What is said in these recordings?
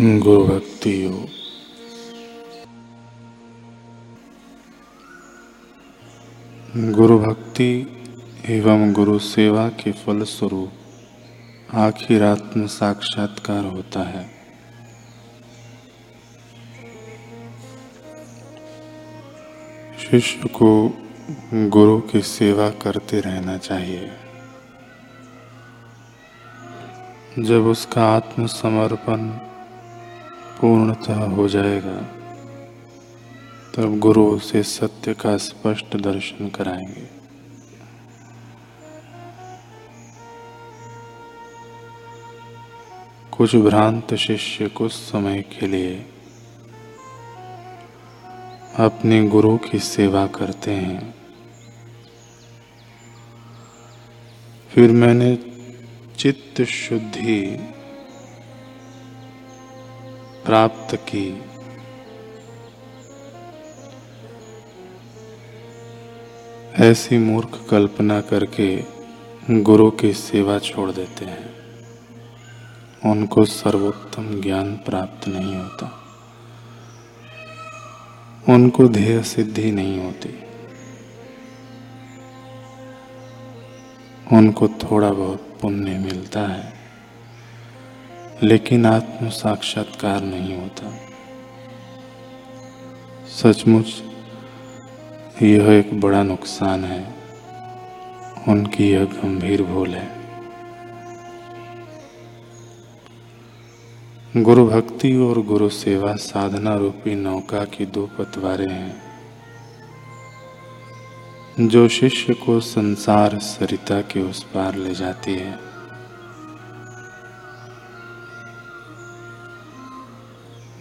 गुरु भक्ति योग। गुरु भक्ति एवं गुरु सेवा के फलस्वरूप आखिर आत्म साक्षात्कार होता है। शिष्य को गुरु की सेवा करते रहना चाहिए। जब उसका आत्मसमर्पण पूर्णतः हो जाएगा। तब गुरु उसे सत्य का स्पष्ट दर्शन कराएँगे। कुछ भ्रांत शिष्य कुछ समय के लिए अपने गुरु की सेवा करते हैं। फिर मैंने चित्त शुद्धि प्राप्त की। ऐसी मूर्ख कल्पना करके गुरु की सेवा छोड़ देते हैं। उनको सर्वोत्तम ज्ञान प्राप्त नहीं होता। उनको ध्येय सिद्धि नहीं होती। उनको थोड़ा बहुत पुण्य मिलता है। लेकिन आत्म साक्षात्कार नहीं होता। सचमुच, यह एक बड़ा नुकसान है। उनकी यह गंभीर भूल है। गुरु भक्ति और गुरु सेवा साधना रूपी नौका की दो पतवारे हैं, जो शिष्य को संसार सरिता के उस पार ले जाती है।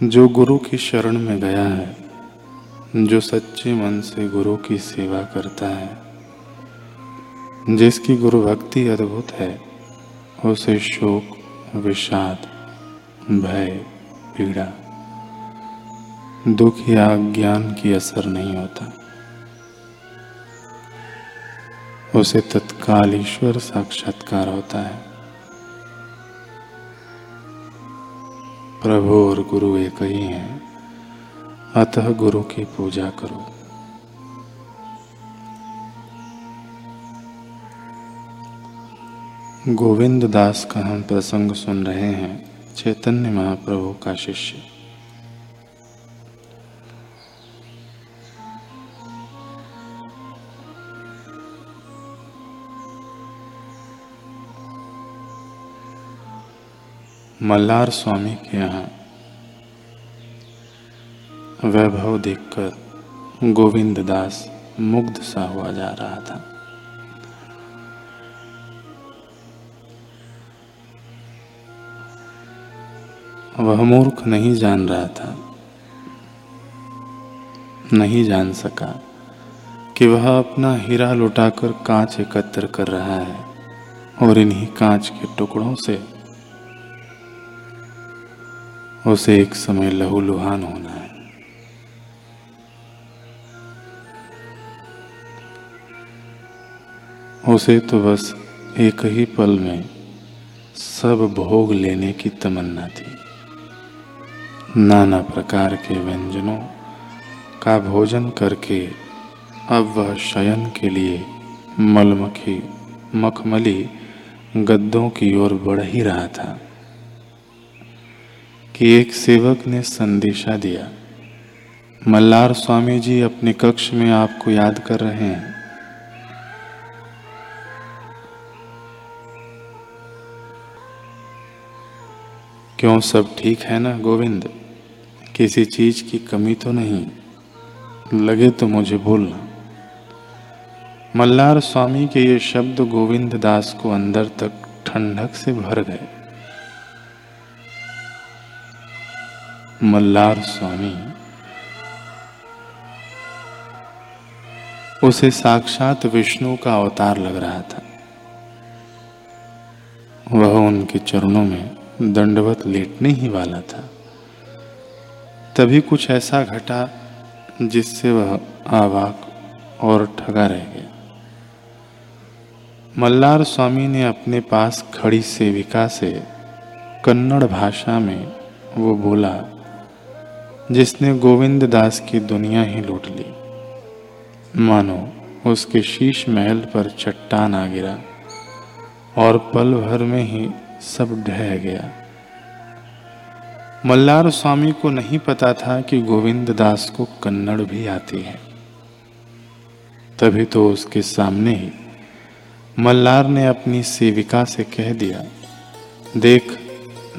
जो गुरु की शरण में गया है, जो सच्चे मन से गुरु की सेवा करता है, जिसकी गुरु भक्ति अद्भुत है, उसे शोक, विषाद, भय, पीड़ा, दुख या ज्ञान की असर नहीं होता। उसे तत्काल ईश्वर साक्षात्कार होता है। प्रभु और गुरु एक ही हैं। अतः गुरु की पूजा करो। गोविंद दास का हम प्रसंग सुन रहे हैं, चैतन्य महाप्रभु का शिष्य। मल्लार स्वामी के यहाँ वैभव देखकर गोविंद दास मुग्ध सा हुआ जा रहा था। वह मूर्ख नहीं जान रहा था, नहीं जान सका कि वह अपना हीरा लुटाकर कांच एकत्र कर रहा है और इन्हीं कांच के टुकड़ों से उसे एक समय लहूलुहान होना है। उसे तो बस एक ही पल में सब भोग लेने की तमन्ना थी। नाना प्रकार के व्यंजनों का भोजन करके अब वह शयन के लिए मलमखी, मखमली गद्दों की ओर बढ़ ही रहा था। कि एक सेवक ने संदेशा दिया। मल्लार स्वामी जी अपने कक्ष में आपको याद कर रहे हैं। क्यों सब ठीक है ना, गोविंद? किसी चीज़ की कमी तो नहीं। लगे तो मुझे बोलना। मल्लार स्वामी के ये शब्द गोविंद दास को अंदर तक ठंडक से भर गए। मल्लार स्वामी, उसे साक्षात विष्णु का अवतार लग रहा था। वह उनके चरणों में दंडवत लेटने ही वाला था। तभी कुछ ऐसा घटा जिससे वह आवाक और ठगा रह गया। मल्लार स्वामी ने अपने पास खड़ी सेविका से कन्नड़ भाषा में वो बोला जिसने गोविंद दास की दुनिया ही लूट ली। मानो उसके शीश महल पर चट्टान आ गिरा और पल भर में ही सब ढह गया। मल्लार स्वामी को नहीं पता था कि गोविंद दास को कन्नड़ भी आती है। तभी तो उसके सामने ही मल्लार ने अपनी सेविका से कह दिया, देख,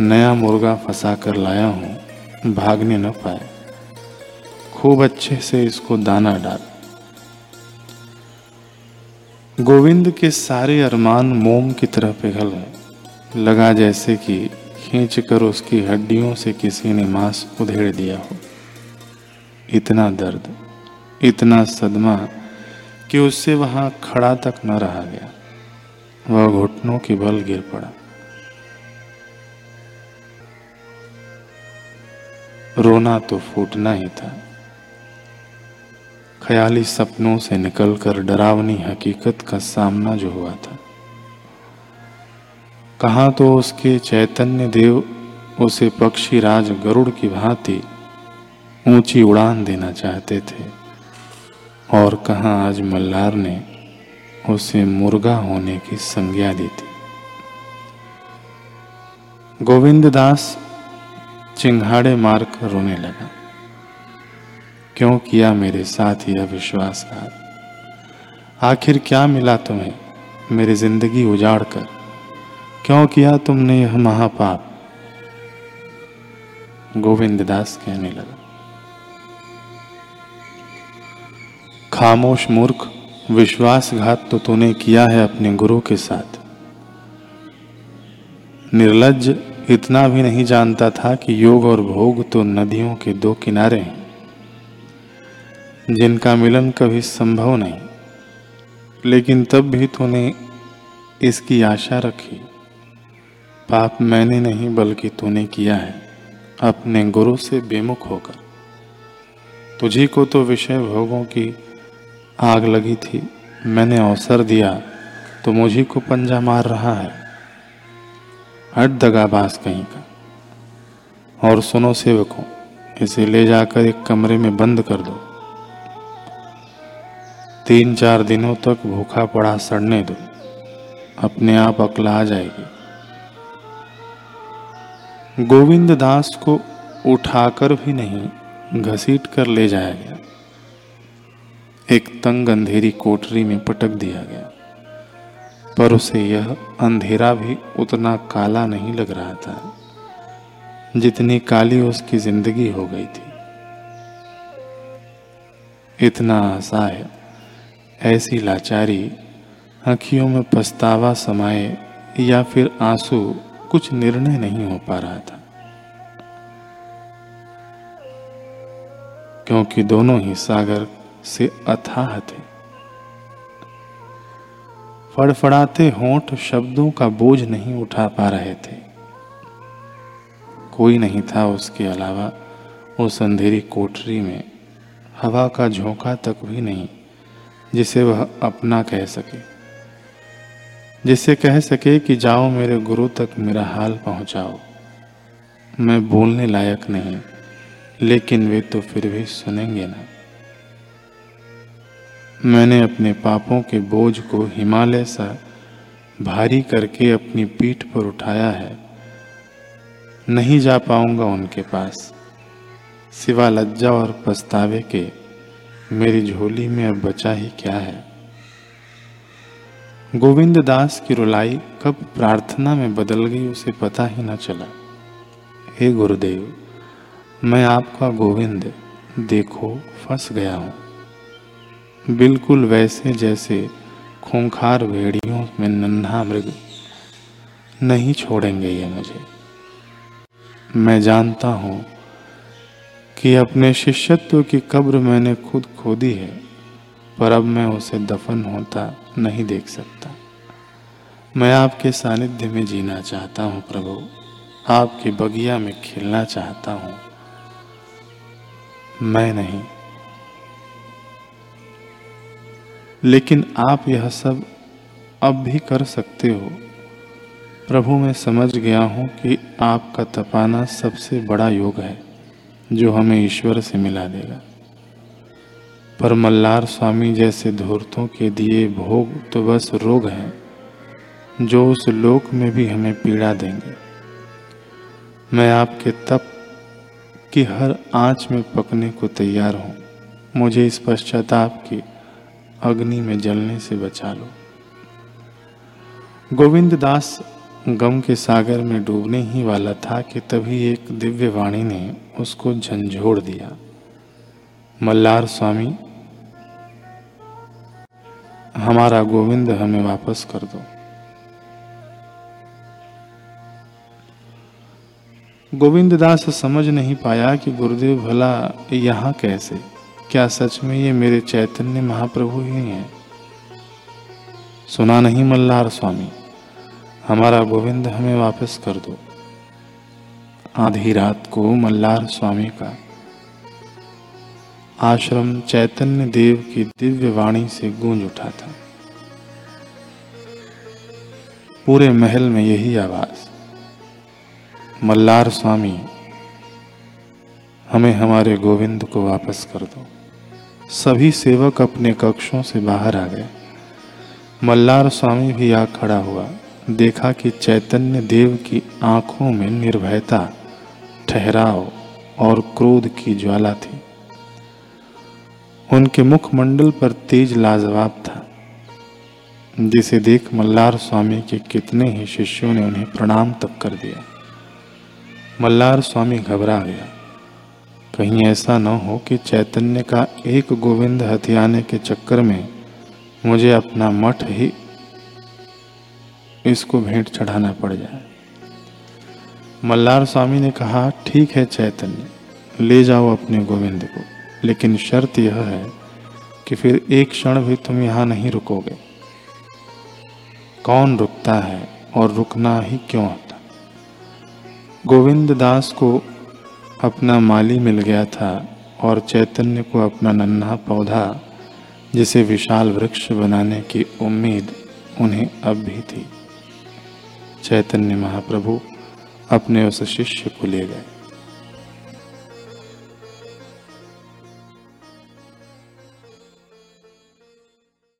नया मुर्गा फंसा कर लाया हूँ। भागने न पाए। खूब अच्छे से इसको दाना डाल। गोविंद के सारे अरमान मोम की तरह पिघल गए। लगा जैसे कि खींच कर उसकी हड्डियों से किसी ने मांस उधेड़ दिया हो। इतना दर्द, इतना सदमा कि उससे वहाँ खड़ा तक न रहा गया। वह घुटनों के बल गिर पड़ा। रोना तो फूटना ही था। ख्याली सपनों से निकलकर डरावनी हकीकत का सामना जो हुआ था। कहा तो उसके चैतन्य देव, उसे पक्षी राज गरुड़ की भांति ऊँची उड़ान देना चाहते थे। और कहा आज मल्लार ने उसे मुर्गा होने की संज्ञा दी थी। गोविंद दास चिंगाड़े मारकर रोने लगा। क्यों किया मेरे साथ यह विश्वासघात? आखिर क्या मिला तुम्हें मेरी ज़िंदगी उजाड़ कर क्यों किया तुमने यह महापाप? गोविंद दास कहने लगा। खामोश मूर्ख, विश्वासघात तो तूने किया है अपने गुरु के साथ। निर्लज इतना भी नहीं जानता था कि योग और भोग तो नदियों के दो किनारे हैं, जिनका मिलन कभी संभव नहीं। लेकिन तब भी तूने इसकी आशा रखी। पाप मैंने नहीं, बल्कि तूने किया है, अपने गुरु से बेमुख होकर। तुझी को तो विषय भोगों की आग लगी थी, मैंने अवसर दिया तो मुझी को पंजा मार रहा है। हट दगाबाज कहीं का। और सुनो सेवकों, इसे ले जाकर एक कमरे में बंद कर दो। तीन चार दिनों तक भूखा पड़ा सड़ने दो। अपने आप अकला आ जाएगी। गोविंद दास को उठाकर भी नहीं, घसीट कर ले जाया गया। एक तंग अंधेरी कोठरी में पटक दिया गया। पर उसे यह अंधेरा भी उतना काला नहीं लग रहा था, जितनी काली उसकी ज़िंदगी हो गई थी। इतना असहाय, ऐसी लाचारी, आंखियों में पछतावा समाये, या फिर आँसू कुछ निर्णय नहीं हो पा रहा था। क्योंकि दोनों ही सागर से अथाह थे। फड़फड़ाते होंठ शब्दों का बोझ नहीं उठा पा रहे थे। कोई नहीं था उसके अलावा उस अंधेरी कोठरी में। हवा का झोंका तक भी नहीं, जिसे वह अपना कह सके। जिसे कह सके कि जाओ मेरे गुरु तक मेरा हाल पहुंचाओ। मैं बोलने लायक नहीं, लेकिन वे तो फिर भी सुनेंगे ना। मैंने अपने पापों के बोझ को हिमालय सा भारी करके अपनी पीठ पर उठाया है। नहीं जा पाऊँगा उनके पास। सिवा लज्जा और पछतावे के मेरी झोली में अब बचा ही क्या है। गोविंद दास की रुलाई कब प्रार्थना में बदल गई उसे पता ही न चला। हे गुरुदेव, मैं आपका गोविंद, देखो, फंस गया हूँ। बिल्कुल वैसे जैसे खूंखार भेड़ियों में नन्हा मृग नहीं छोड़ेंगे ये मुझे। मैं जानता हूँ कि अपने शिष्यत्व की कब्र मैंने खुद खोदी है, पर अब मैं उसे दफन होता नहीं देख सकता। मैं आपके सानिध्य में जीना चाहता हूँ, प्रभु। आपकी बगिया में खेलना चाहता हूँ। मैं नहीं। लेकिन आप यह सब अब भी कर सकते हो। प्रभु, मैं समझ गया हूँ कि आपका तपाना सबसे बड़ा योग है, जो हमें ईश्वर से मिला देगा। पर मल्लार स्वामी जैसे धूर्तों के दिए भोग तो बस रोग हैं, जो उस लोक में भी हमें पीड़ा देंगे। मैं आपके तप की हर आँच में पकने को तैयार हूँ। मुझे इस पश्चाताप की अग्नि में जलने से बचा लो। गोविंद दास गम के सागर में डूबने ही वाला था कि तभी एक दिव्य वाणी ने उसको झंझोड़ दिया। मल्लार स्वामी, हमारा गोविंद हमें वापस कर दो। गोविंद दास समझ नहीं पाया कि गुरुदेव भला यहाँ कैसे। क्या सच में ये मेरे चैतन्य महाप्रभु ही हैं? सुना नहीं मल्लार स्वामी, हमारा गोविंद हमें वापस कर दो। आधी रात को मल्लार स्वामी का आश्रम चैतन्य देव की दिव्य वाणी से गूंज उठा था। पूरे महल में यही आवाज़। मल्लार स्वामी हमें हमारे गोविंद को वापस कर दो। सभी सेवक अपने कक्षों से बाहर आ गए। मल्लार स्वामी भी आ खड़ा हुआ। देखा कि चैतन्य देव की आँखों में निर्भयता, ठहराव और क्रोध की ज्वाला थी। उनके मुखमंडल पर तेज लाजवाब था। जिसे देख मल्लार स्वामी के कितने ही शिष्यों ने उन्हें प्रणाम तक कर दिया। मल्लार स्वामी घबरा गया। कहीं ऐसा न हो कि चैतन्य का एक गोविंद हथियाने के चक्कर में मुझे अपना मठ ही इसको भेंट चढ़ाना पड़ जाए। मल्लार स्वामी ने कहा, ठीक है चैतन्य, ले जाओ अपने गोविंद को। लेकिन शर्त यह है कि फिर एक क्षण भी तुम यहाँ नहीं रुकोगे। कौन रुकता है और रुकना ही क्यों होता गोविंद दास को अपना माली मिल गया था और चैतन्य को अपना नन्हा पौधा, जिसे विशाल वृक्ष बनाने की उम्मीद उन्हें अब भी थी। चैतन्य महाप्रभु अपने उस शिष्य को ले गए।